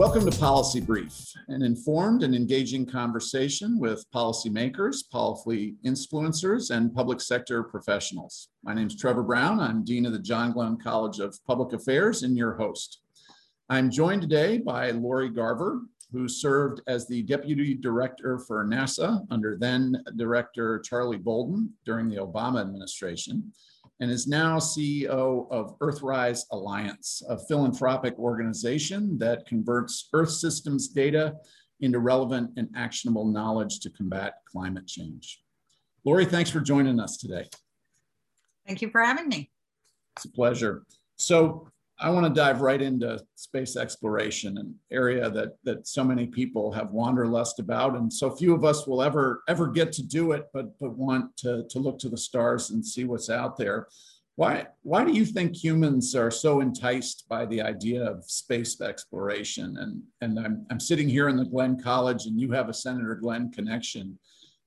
Welcome to Policy Brief, an informed and engaging conversation with policymakers, policy influencers, and public sector professionals. My name is Trevor Brown. I'm Dean of the John Glenn College of Public Affairs and your host. I'm joined today by Lori Garver, who served as the Deputy Director for NASA under then Director Charlie Bolden during the Obama administration and is now CEO of Earthrise Alliance, a philanthropic organization that converts Earth systems data into relevant and actionable knowledge to combat climate change. Lori, thanks for joining us today. Thank you for having me. It's a pleasure. So I want to dive right into space exploration, an area that that so many people have wanderlust about, and so few of us will ever ever get to do it, but but want to to look to the stars and see what's out there. Why why do you think humans are so enticed by the idea of space exploration? And and I'm I'm sitting here in the Glenn College, and you have a Senator Glenn connection.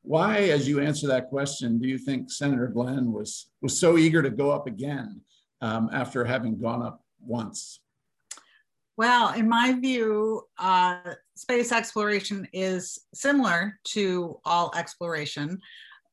Why, as you answer that question, do you think Senator Glenn was was so eager to go up again um, after having gone up once? Well, in my view, uh, space exploration is similar to all exploration.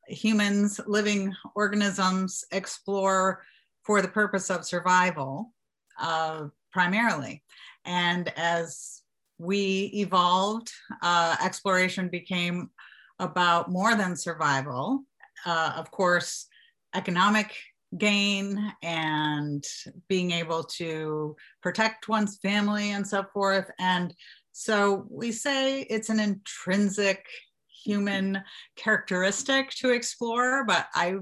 Humans, living organisms explore for the purpose of survival uh, primarily. And as we evolved, uh, exploration became about more than survival. Uh, of course, economic gain and being able to protect one's family and so forth. And so we say it's an intrinsic human characteristic to explore, but I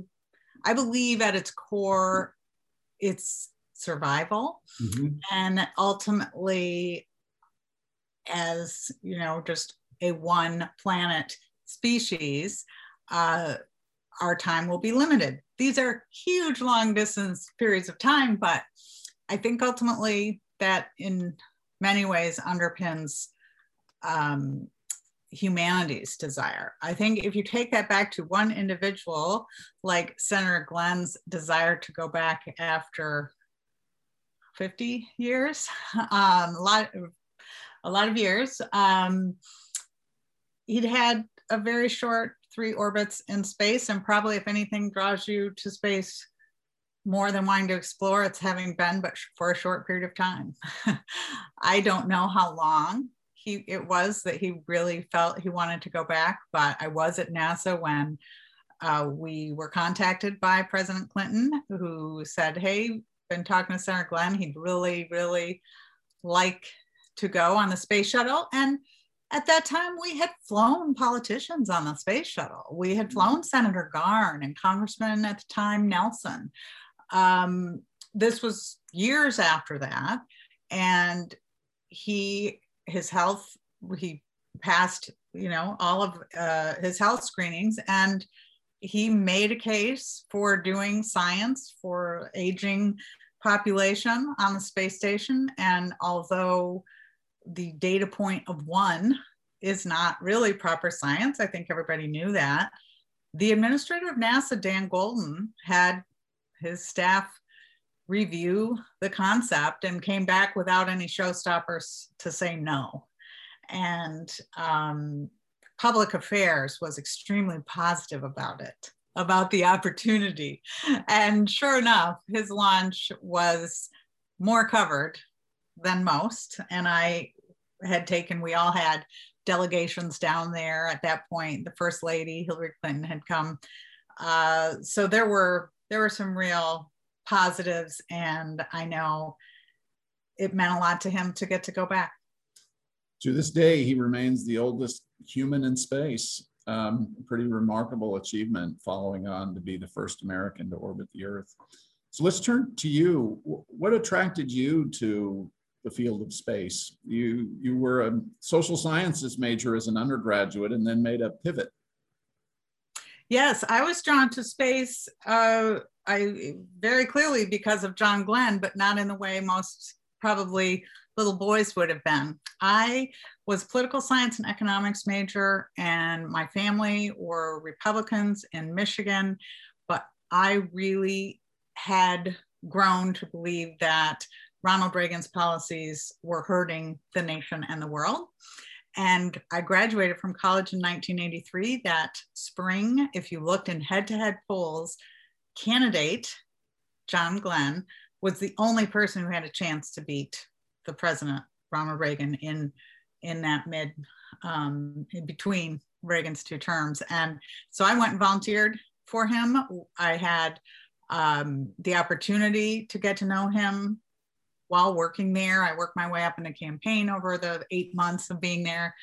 I believe at its core it's survival mm-hmm. and ultimately as you know just a one planet species uh, our time will be limited these are huge long distance periods of time, but I think ultimately that in many ways underpins um, humanity's desire. I think if you take that back to one individual, like Senator Glenn's desire to go back after 50 years, um, a lot, a lot of years, um, he'd had a very short three orbits in space. And probably, if anything draws you to space more than wanting to explore, it's having been, but for a short period of time. I don't know how long he it was that he really felt he wanted to go back, but I was at NASA when uh, we were contacted by President Clinton, who said, "Hey, been talking to Senator Glenn. He'd really, really like to go on the space shuttle." And at that time, we had flown politicians on the space shuttle. We had mm-hmm. flown Senator Garn and Congressman at the time Nelson. Um, this was years after that. And he, his health, he passed, you know, all of uh, his health screenings and he made a case for doing science for aging population on the space station. And although the data point of one is not really proper science. I think everybody knew that. The administrator of NASA, Dan Goldin, had his staff review the concept and came back without any showstoppers to say no. And um, public affairs was extremely positive about it, about the opportunity. And sure enough, his launch was more covered than most. And I had taken, we all had delegations down there at that point. The first lady, Hillary Clinton, had come. Uh, so there were there were some real positives, and I know it meant a lot to him to get to go back. To this day, he remains the oldest human in space. Um, pretty remarkable achievement, following on to be the first American to orbit the Earth. So let's turn to you. What attracted you to the field of space. You, you were a social sciences major as an undergraduate and then made a pivot. Yes, I was drawn to space uh, I very clearly because of John Glenn, but not in the way most probably little boys would have been. I was political science and economics major, and my family were Republicans in Michigan, but I really had grown to believe that Ronald Reagan's policies were hurting the nation and the world. And I graduated from college in 1983. That spring, if you looked in head to head polls, candidate John Glenn was the only person who had a chance to beat the president, Ronald Reagan, in, in that mid, um, in between Reagan's two terms. And so I went and volunteered for him. I had um, the opportunity to get to know him while working there. I worked my way up in a campaign over the eight months of being there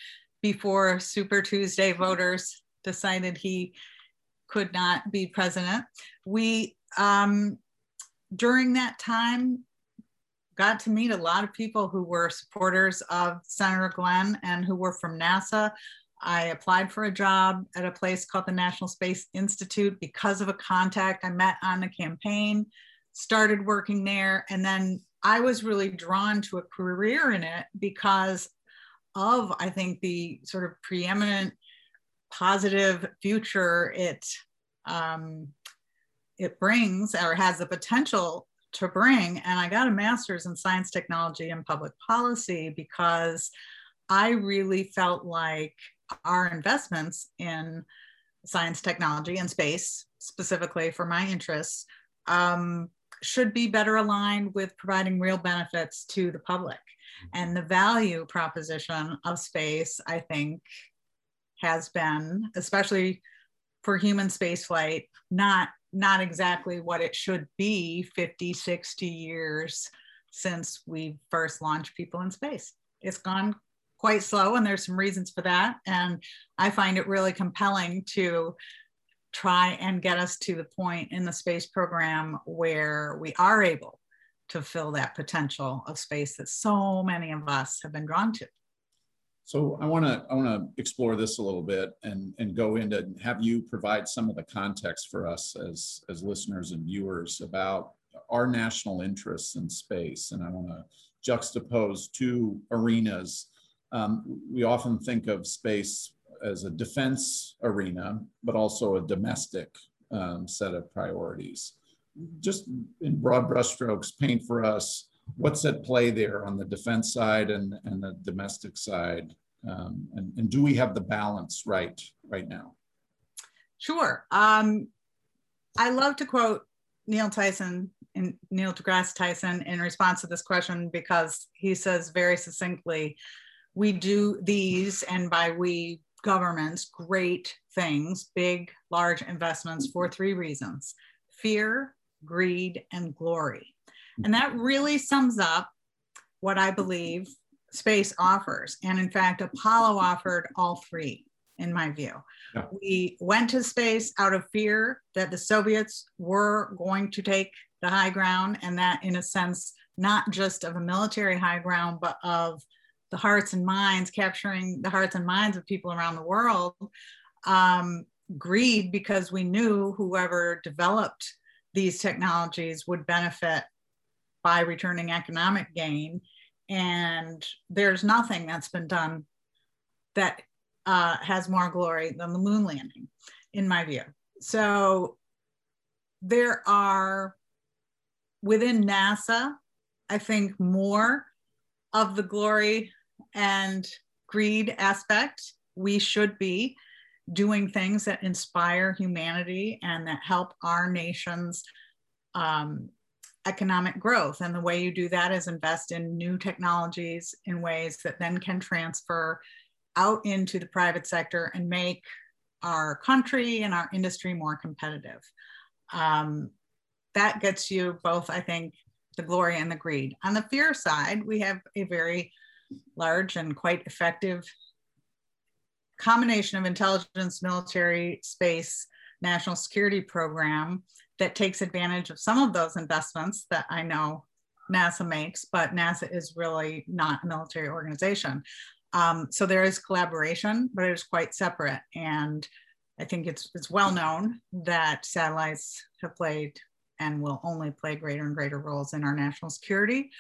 before Super Tuesday voters decided he could not be president. We, um, during that time, got to meet a lot of people who were supporters of Senator Glenn and who were from NASA. I applied for a job at a place called the National Space Institute because of a contact I met on the campaign, started working there, and then I was really drawn to a career in it because of, I think, the sort of preeminent positive future it um, it brings or has the potential to bring. And I got a master's in science, technology, and public policy because I really felt like our investments in science, technology, and space, specifically for my interests, um, should be better aligned with providing real benefits to the public. Mm-hmm. And the value proposition of space, I think, has been, especially for human spaceflight, not not exactly what it should be 50, 60 years since we first launched people in space. It's gone quite slow, and there's some reasons for that. And I find it really compelling to try and get us to the point in the space program where we are able to fill that potential of space that so many of us have been drawn to. So I want to I want to explore this a little bit and and go into and have you provide some of the context for us as as listeners and viewers about our national interests in space. And I want to juxtapose two arenas. Um, we often think of space as a defense arena, but also a domestic um, set of priorities. Just in broad brushstrokes, paint for us what's at play there on the defense side and, and the domestic side? Um, and, and do we have the balance right right now? Sure. Um, I love to quote Neil Tyson and Neil deGrasse Tyson in response to this question because he says very succinctly, we do these, and by we, governments, great things, big, large investments for three reasons fear, greed, and glory. And that mm-hmm. really sums up what I believe space offers. And in fact, Apollo offered all three, in my view. Yeah. We went to space out of fear that the Soviets were going to take the high ground, and that, in a sense, not just of a military high ground, but of the hearts and minds, capturing the hearts and minds of people around the world. Um, greed because we knew whoever developed these technologies would benefit by returning economic gain. And there's nothing that's been done that uh, has more glory than the moon landing, in my view. So there are within NASA, I think more of the glory and greed aspect. We should be doing things that inspire humanity and that help our nations um, economic growth. And the way you do that is invest in new technologies in ways that then can transfer out into the private sector and make our country and our industry more competitive. Um, that gets you both, I think, the glory and the greed. On the fear side, we have a very large and quite effective combination of intelligence, military, space, national security program that takes advantage of some of those investments that I know NASA makes, but NASA is really not a military organization. Um, so there is collaboration, but it is quite separate. And I think it's, it's well known that satellites have played and will only play greater and greater roles in our national security.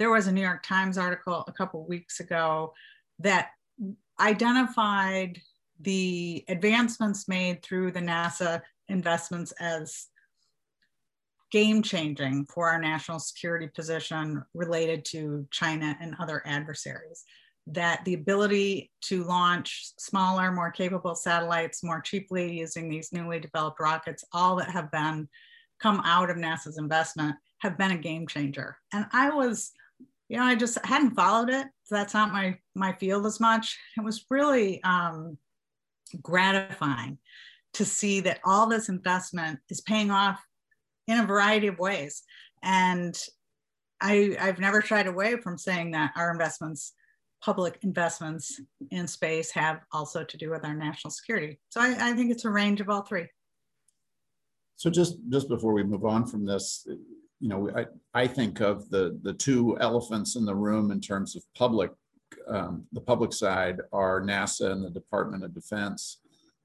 There was a New York Times article a couple weeks ago that identified the advancements made through the NASA investments as game changing for our national security position related to China and other adversaries. That the ability to launch smaller, more capable satellites more cheaply using these newly developed rockets, all that have been come out of NASA's investment have been a game changer. And I was, you know, I just hadn't followed it. So that's not my my field as much. It was really um, gratifying to see that all this investment is paying off in a variety of ways. And I, I've never shied away from saying that our investments, public investments in space, have also to do with our national security. So I, I think it's a range of all three. So just just before we move on from this, you know, I, I think of the the two elephants in the room in terms of public, um, the public side are NASA and the Department of Defense.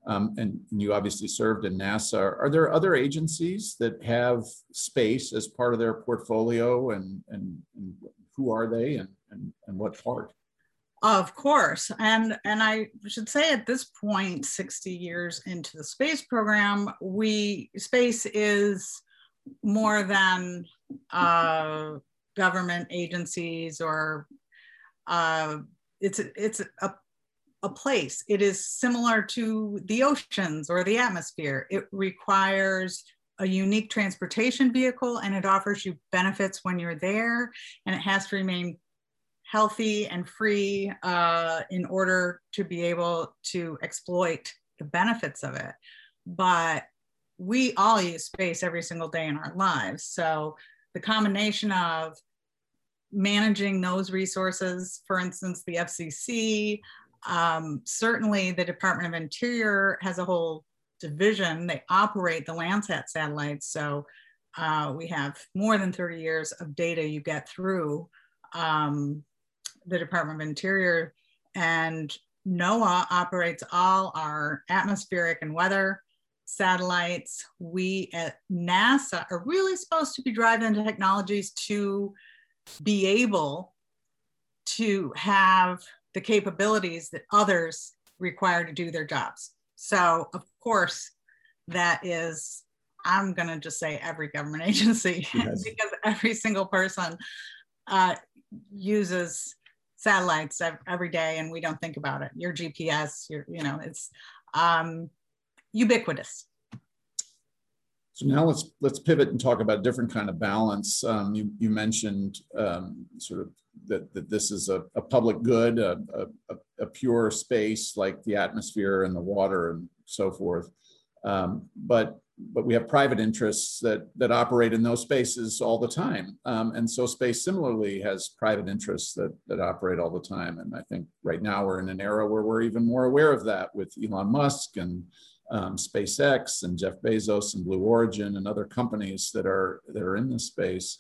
Um, and you obviously served in NASA. Are there other agencies that have space as part of their portfolio and, and, and who are they and, and, and what part? Of course. And, and I should say at this point, 60 years into the space program, we space is more than uh, government agencies or uh, it's, it's a a place. It is similar to the oceans or the atmosphere. It requires a unique transportation vehicle and it offers you benefits when you're there and it has to remain healthy and free uh, in order to be able to exploit the benefits of it. But we all use space every single day in our lives. So the combination of managing those resources, for instance, the FCC, um, certainly, the Department of Interior has a whole division. They operate the Landsat satellites. So uh, we have more than 30 years of data you get through um, the Department of Interior. And NOAA operates all our atmospheric and weather satellites. We at NASA are really supposed to be driving the technologies to be able to have the capabilities that others require to do their jobs. So, of course, that is, I'm going to just say every government agency yes. because every single person uh, uses satellites every day and we don't think about it. Your GPS, your, you know, it's um, ubiquitous. So now let's let's pivot and talk about a different kind of balance. Um, you you mentioned um, sort of that, that this is a, a public good, a, a, a, pure space like the atmosphere and the water and so forth. Um, but but we have private interests that that operate in those spaces all the time. Um, and so space similarly has private interests that that operate all the time. And I think right now we're in an era where we're even more aware of that with Elon Musk and um, SpaceX and Jeff Bezos and Blue Origin and other companies that are that are in this space.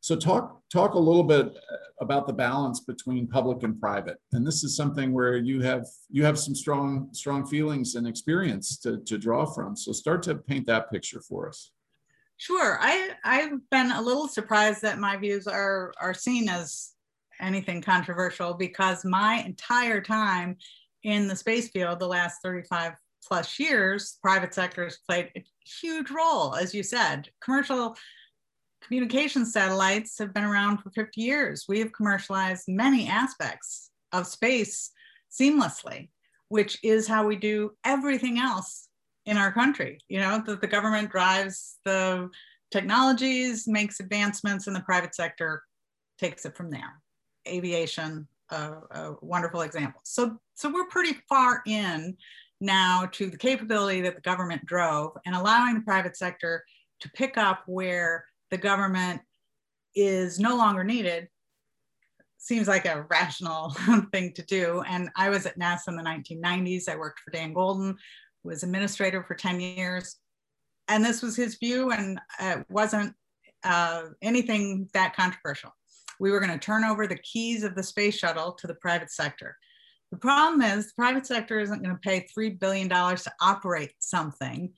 So talk talk a little bit about the balance between public and private. And this is something where you have you have some strong strong feelings and experience to, to draw from. So start to paint that picture for us. Sure. I I've been a little surprised that my views are are seen as anything controversial because my entire time in the space field the last 35 plus years, private sector has played a huge role, as you said. Commercial communication satellites have been around for 50 years. We have commercialized many aspects of space seamlessly, which is how we do everything else in our country. You know, that the government drives the technologies, makes advancements, and the private sector takes it from there. Aviation, a, a wonderful example. So, so we're pretty far in now to the capability that the government drove and allowing the private sector to pick up where the government is no longer needed seems like a rational thing to do. And I was at NASA in the 1990s. I worked for Dan Goldin, was administrator for 10 years. And this was his view, and it wasn't uh, anything that controversial. We were going to turn over the keys of the space shuttle to the private sector. The problem is the private sector isn't going to pay $3 billion to operate something.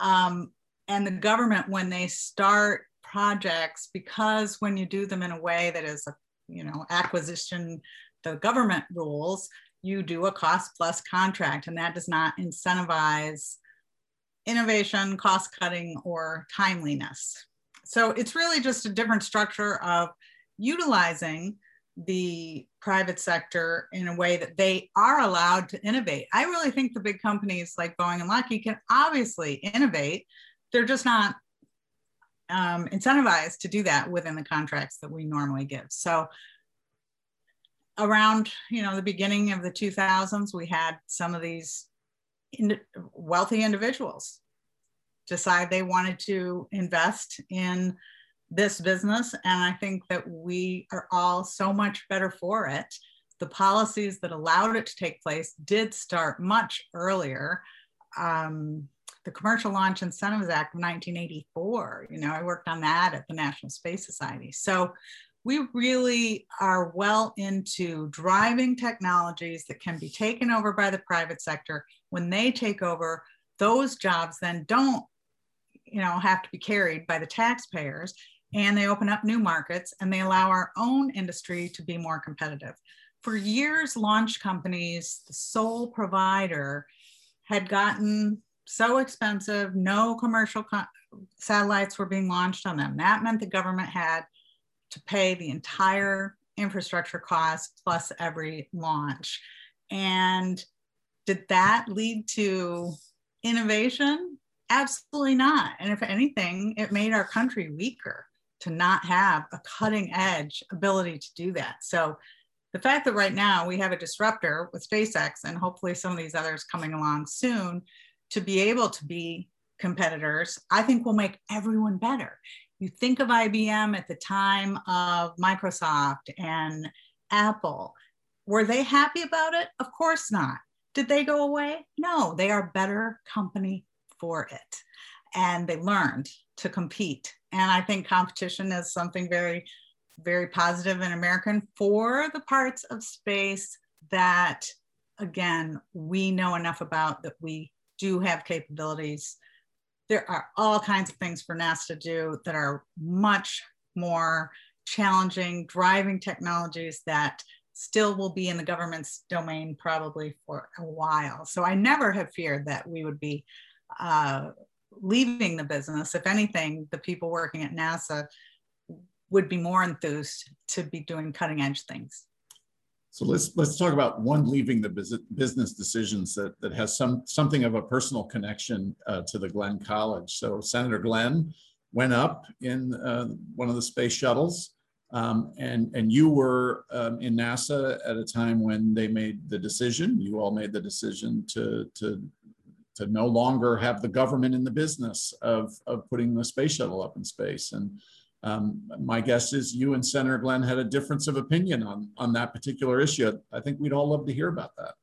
Um, and the government, when they start projects because when you do them in a way that is a you know acquisition the government rules you do a cost plus contract and that does not incentivize innovation cost cutting or timeliness so it's really just a different structure of utilizing the private sector in a way that they are allowed to innovate. I really think the big companies like Boeing and Lockheed can obviously innovate. They're just not um, incentivized to do that within the contracts that we normally give. So around you know the beginning of the 2000s, we had some of these wealthy individuals decide they wanted to invest in this business. And I think that we are all so much better for it. The policies that allowed it to take place did start much earlier. Um, the Commercial Launch Incentives Act of 1984, you know, I worked on that at the National Space Society. So we really are well into driving technologies that can be taken over by the private sector. When they take over, those jobs then don't you know have to be carried by the taxpayers and they open up new markets and they allow our own industry to be more competitive. For years, launch companies, the sole provider, had gotten so expensive, no commercial co- satellites were being launched on them. That meant the government had to pay the entire infrastructure cost plus every launch. And did that lead to innovation? Absolutely not. And if anything, it made our country weaker to not have a cutting edge ability to do that. So the fact that right now we have a disruptor with SpaceX and hopefully some of these others coming along soon to be able to be competitors, I think will make everyone better. You think of IBM at the time of Microsoft and Apple. Were they happy about it? Of course not. Did they go away? No, they are better company for it. And they learned to compete and I think competition is something very, very positive and American for the parts of space that, again, we know enough about that we do have capabilities. There are all kinds of things for NASA to do that are much more challenging, driving technologies that still will be in the government's domain probably for a while. So I never have feared that we would be uh, leaving the business. If anything, the people working at NASA would be more enthused to be doing cutting edge things. So let's let's talk about one leaving the business decisions that that has some something of a personal connection uh, to the Glenn College. So Senator Glenn went up in uh, one of the space shuttles, um, and and you were um, in NASA at a time when they made the decision. You all made the decision to to to no longer have the government in the business of, of putting the space shuttle up in space. And um, my guess is you and Senator Glenn had a difference of opinion on, on that particular issue. I think we'd all love to hear about that.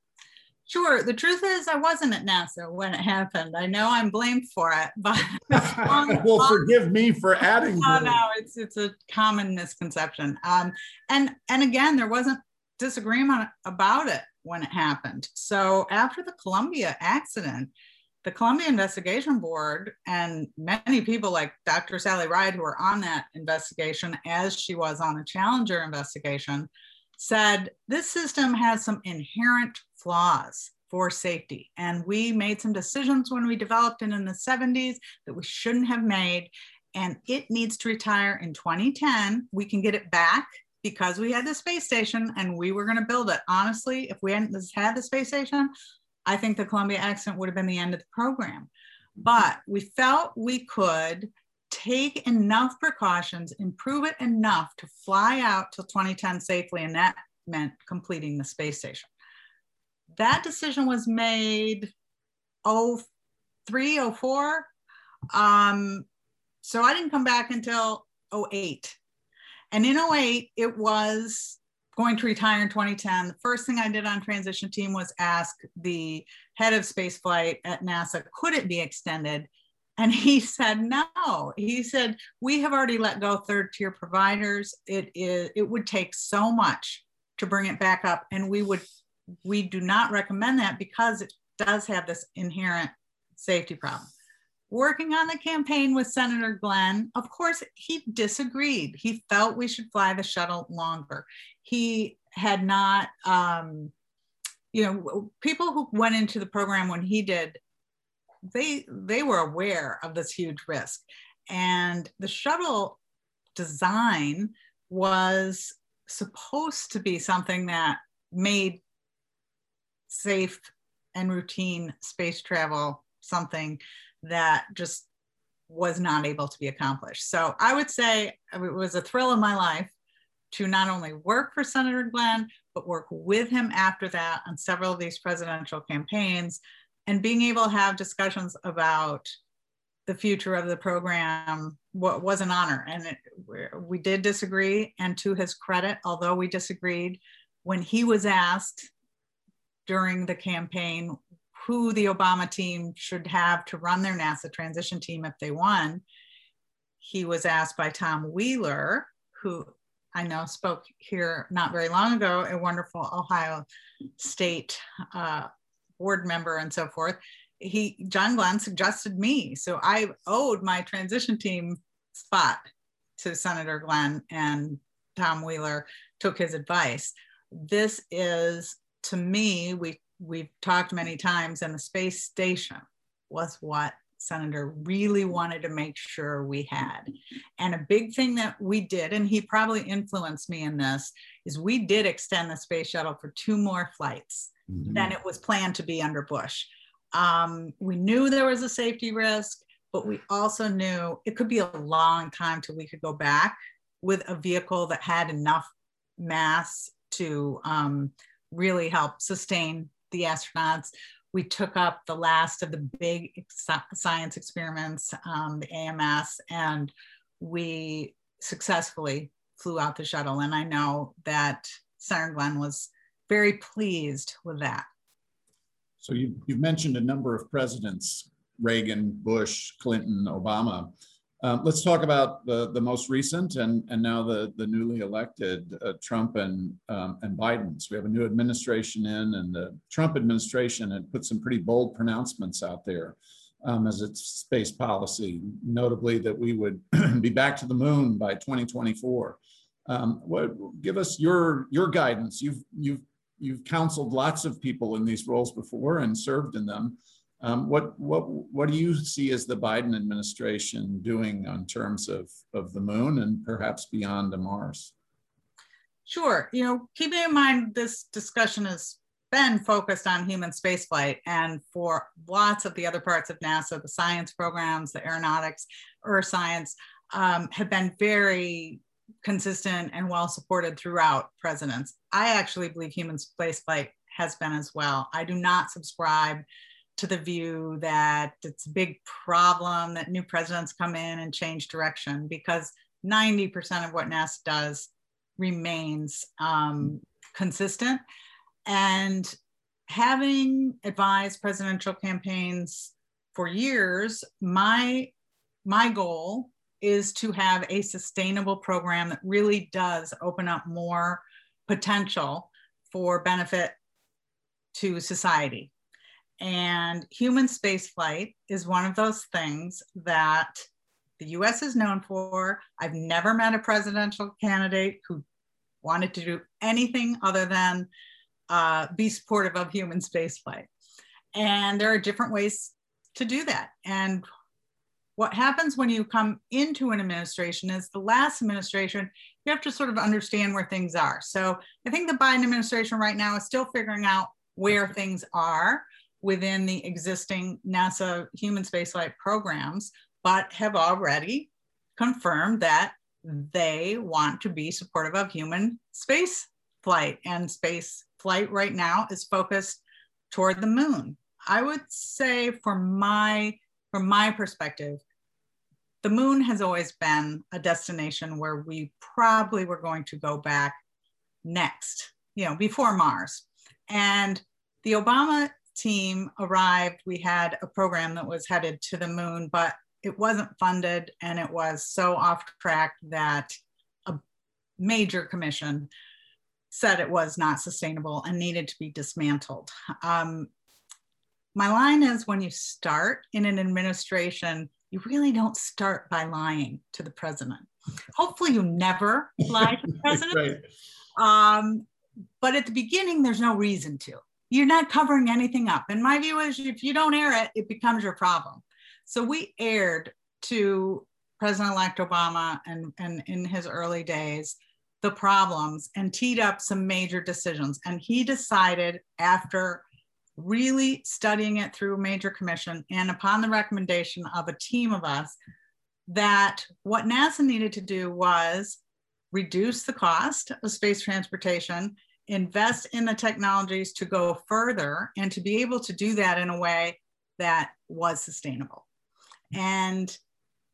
Sure. The truth is, I wasn't at NASA when it happened. I know I'm blamed for it, but well, forgive me for adding. No, no, it's it's a common misconception. Um, and and again, there wasn't disagreement about it when it happened. So after the Columbia accident, the Columbia Investigation Board and many people like Dr. Sally Ride, who were on that investigation as she was on a Challenger investigation, said this system has some inherent flaws for safety. And we made some decisions when we developed it in the 70s that we shouldn't have made. And it needs to retire in 2010. We can get it back because we had the space station and we were going to build it. Honestly, if we hadn't had the space station, I think the Columbia accident would have been the end of the program. But we felt we could take enough precautions, improve it enough to fly out till 2010 safely, and that meant completing the space station. That decision was made 03, 04. Um, so I didn't come back until 08. And in 08, it was going to retire in 2010. The first thing I did on transition team was ask the head of spaceflight at NASA, could it be extended? And he said no. He said, we have already let go third tier providers. It is it would take so much to bring it back up. And we would we do not recommend that because it does have this inherent safety problem working on the campaign with Senator Glenn, of course, he disagreed. He felt we should fly the shuttle longer. He had not, um, you know, people who went into the program when he did, they they were aware of this huge risk. And the shuttle design was supposed to be something that made safe and routine space travel something that just was not able to be accomplished. So I would say it was a thrill of my life to not only work for Senator Glenn, but work with him after that on several of these presidential campaigns and being able to have discussions about the future of the program what was an honor and it, we did disagree and to his credit although we disagreed when he was asked during the campaign who the obama team should have to run their nasa transition team if they won he was asked by tom wheeler who i know spoke here not very long ago a wonderful ohio state uh, board member and so forth he John Glenn suggested me. So I owed my transition team spot to Senator Glenn and Tom Wheeler took his advice. This is to me, we we've talked many times, and the space station was what Senator really wanted to make sure we had. And a big thing that we did, and he probably influenced me in this, is we did extend the space shuttle for two more flights mm-hmm. than it was planned to be under Bush. Um, we knew there was a safety risk, but we also knew it could be a long time till we could go back with a vehicle that had enough mass to um, really help sustain the astronauts. We took up the last of the big science experiments, um, the AMS, and we successfully flew out the shuttle. And I know that Senator Glenn was very pleased with that. So you, you've mentioned a number of presidents, Reagan, Bush, Clinton, Obama. Um, let's talk about the, the most recent and, and now the, the newly elected uh, Trump and, um, and Biden. So we have a new administration in, and the Trump administration had put some pretty bold pronouncements out there um, as its space policy, notably that we would be back to the moon by 2024. Um, what, give us your your guidance. You've you've you've counseled lots of people in these roles before and served in them. Um, what what what do you see as the Biden administration doing on terms of of the moon and perhaps beyond to Mars? Sure. You know, keeping in mind this discussion has been focused on human spaceflight, and for lots of the other parts of NASA, the science programs, the aeronautics, Earth science, um, have been very consistent and well supported throughout presidents. I actually believe human spaceflight has been as well. I do not subscribe to the view that it's a big problem that new presidents come in and change direction because 90% of what NASA does remains um, consistent. And having advised presidential campaigns for years, my my goal is to have a sustainable program that really does open up more potential for benefit to society. And human spaceflight is one of those things that the US is known for. I've never met a presidential candidate who wanted to do anything other than uh, be supportive of human spaceflight. And there are different ways to do that. And what happens when you come into an administration is the last administration, you have to sort of understand where things are. So I think the Biden administration right now is still figuring out where things are within the existing NASA human spaceflight programs, but have already confirmed that they want to be supportive of human space flight and space flight right now is focused toward the moon. I would say from my from my perspective, the moon has always been a destination where we probably were going to go back next, you know, before Mars. And the Obama team arrived, we had a program that was headed to the moon, but it wasn't funded and it was so off track that a major commission said it was not sustainable and needed to be dismantled. Um, my line is when you start in an administration, you really don't start by lying to the president. Hopefully, you never lie to the president. right. um, but at the beginning, there's no reason to. You're not covering anything up. And my view is if you don't air it, it becomes your problem. So we aired to President-elect Obama and, and in his early days, the problems and teed up some major decisions. And he decided after really studying it through a major commission and upon the recommendation of a team of us that what NASA needed to do was reduce the cost of space transportation, invest in the technologies to go further, and to be able to do that in a way that was sustainable. And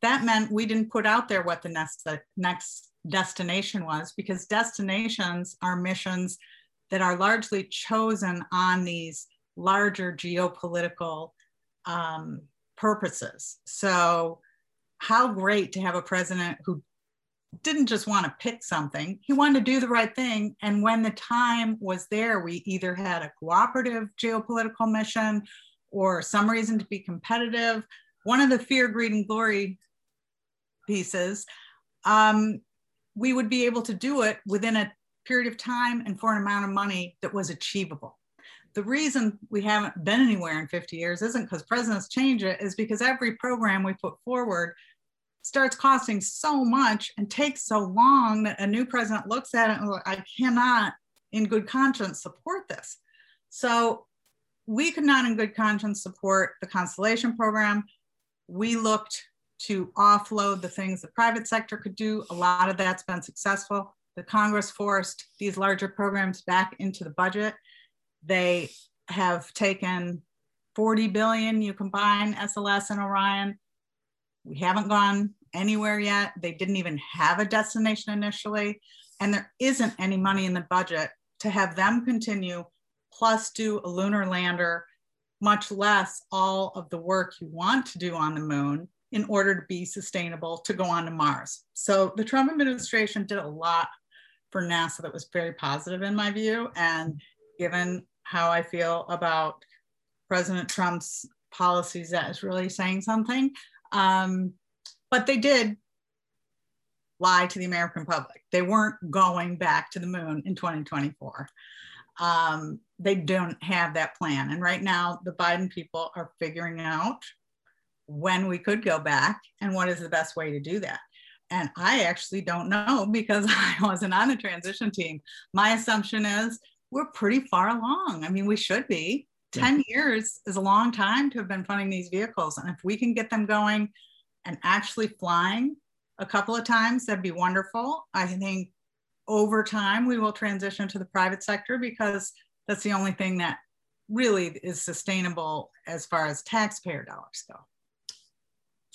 that meant we didn't put out there what the next, the next destination was because destinations are missions that are largely chosen on these larger geopolitical um, purposes. So, how great to have a president who didn't just want to pick something, he wanted to do the right thing. And when the time was there, we either had a cooperative geopolitical mission or some reason to be competitive. One of the fear, greed, and glory pieces, um, we would be able to do it within a period of time and for an amount of money that was achievable the reason we haven't been anywhere in 50 years isn't because presidents change it, is because every program we put forward starts costing so much and takes so long that a new president looks at it and like, I cannot in good conscience support this. So we could not in good conscience support the Constellation program. We looked to offload the things the private sector could do. A lot of that's been successful. The Congress forced these larger programs back into the budget. They have taken 40 billion. You combine SLS and Orion. We haven't gone anywhere yet. They didn't even have a destination initially. And there isn't any money in the budget to have them continue, plus do a lunar lander, much less all of the work you want to do on the moon in order to be sustainable to go on to Mars. So the Trump administration did a lot for NASA that was very positive in my view. And given how I feel about President Trump's policies, that is really saying something. Um, but they did lie to the American public. They weren't going back to the moon in 2024. Um, they don't have that plan. And right now, the Biden people are figuring out when we could go back and what is the best way to do that. And I actually don't know because I wasn't on the transition team. My assumption is we're pretty far along. I mean, we should be. 10 yeah. years is a long time to have been funding these vehicles. And if we can get them going and actually flying a couple of times, that'd be wonderful. I think over time we will transition to the private sector because that's the only thing that really is sustainable as far as taxpayer dollars go.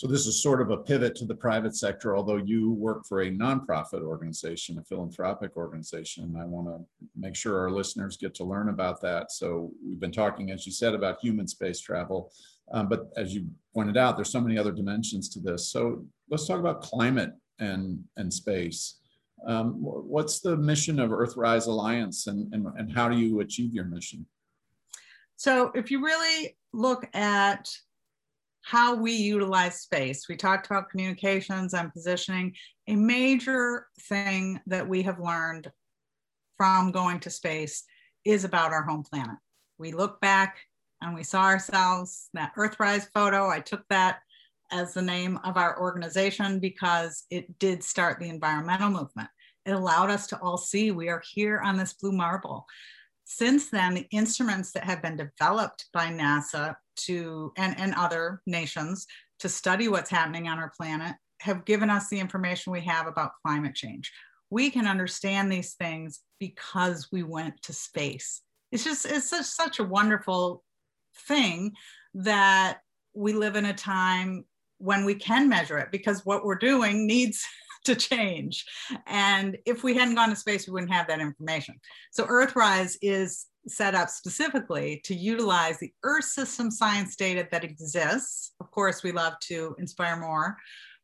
So this is sort of a pivot to the private sector, although you work for a nonprofit organization, a philanthropic organization. I want to make sure our listeners get to learn about that. So we've been talking, as you said, about human space travel. Um, but as you pointed out, there's so many other dimensions to this. So let's talk about climate and, and space. Um, what's the mission of Earthrise Alliance and, and, and how do you achieve your mission? So if you really look at how we utilize space. We talked about communications and positioning. A major thing that we have learned from going to space is about our home planet. We look back and we saw ourselves, that Earthrise photo, I took that as the name of our organization because it did start the environmental movement. It allowed us to all see we are here on this blue marble. Since then, the instruments that have been developed by NASA to and, and other nations to study what's happening on our planet have given us the information we have about climate change. We can understand these things because we went to space. It's just it's such, such a wonderful thing that we live in a time when we can measure it because what we're doing needs to change. And if we hadn't gone to space, we wouldn't have that information. So Earthrise is set up specifically to utilize the Earth system science data that exists. Of course, we love to inspire more,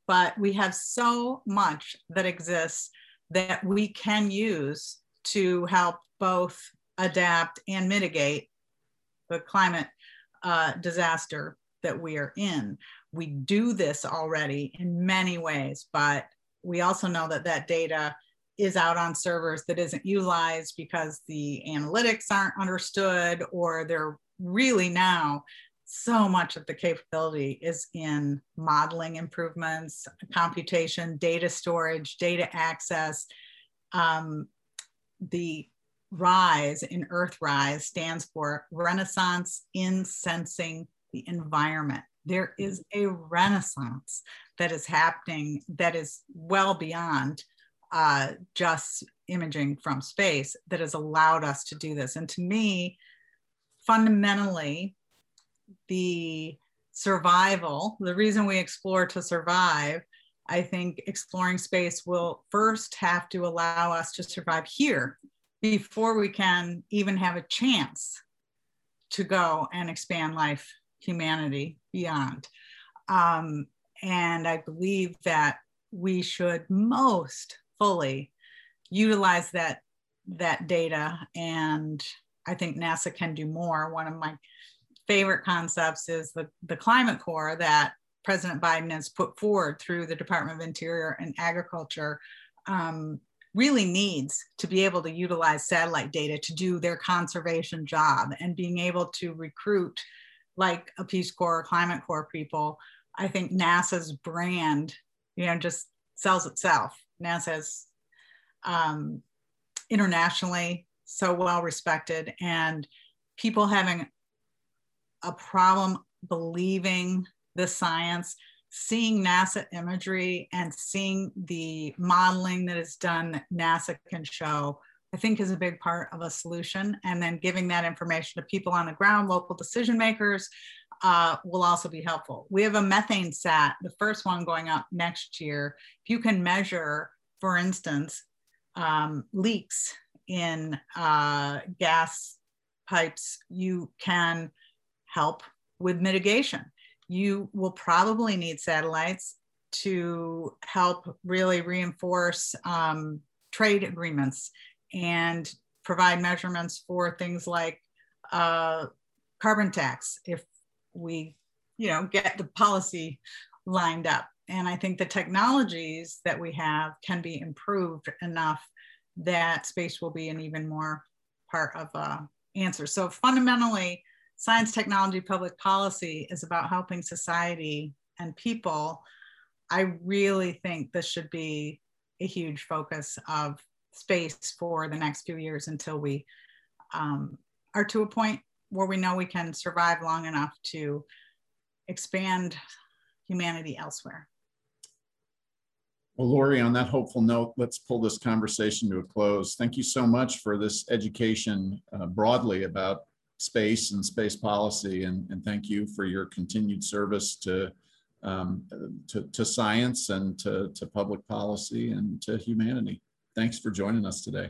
but we have so much that exists that we can use to help both adapt and mitigate the climate uh, disaster that we are in. We do this already in many ways, but we also know that that data is out on servers that isn't utilized because the analytics aren't understood or they're really now so much of the capability is in modeling improvements, computation, data storage, data access. Um, the RISE in Earthrise stands for Renaissance in Sensing the Environment. There is a renaissance that is happening that is well beyond uh, just imaging from space that has allowed us to do this. And to me, fundamentally, the survival, the reason we explore to survive, I think exploring space will first have to allow us to survive here before we can even have a chance to go and expand life, humanity beyond. Um, and I believe that we should most fully utilize that that data and I think NASA can do more. One of my favorite concepts is the, the Climate Corps that President Biden has put forward through the Department of Interior and Agriculture um, really needs to be able to utilize satellite data to do their conservation job and being able to recruit like a Peace Corps, or Climate Corps people. I think NASA's brand, you know, just sells itself. NASA's um, internationally so well respected and people having a problem believing the science, seeing NASA imagery and seeing the modeling that is done that NASA can show, I think is a big part of a solution. And then giving that information to people on the ground, local decision makers, uh, will also be helpful. We have a MethaneSAT, the first one going up next year. If you can measure, for instance, um, leaks in uh, gas pipes, you can help with mitigation. You will probably need satellites to help really reinforce um, trade agreements and provide measurements for things like uh, carbon tax if we you know get the policy lined up. And i think the technologies that we have can be improved enough that space will be an even more part of uh, answer. So fundamentally science, technology, public policy is about helping society and people, I really think this should be a huge focus of space for the next few years until we um, are to a point where we know we can survive long enough to expand humanity elsewhere. Well, Lori, on that hopeful note, let's pull this conversation to a close. Thank you so much for this education uh, broadly about space and space policy. And, and thank you for your continued service to, um, to, to, science and to, to public policy and to humanity. Thanks for joining us today.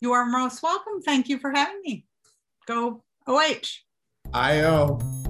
You are most welcome. Thank you for having me. Go OH. IO.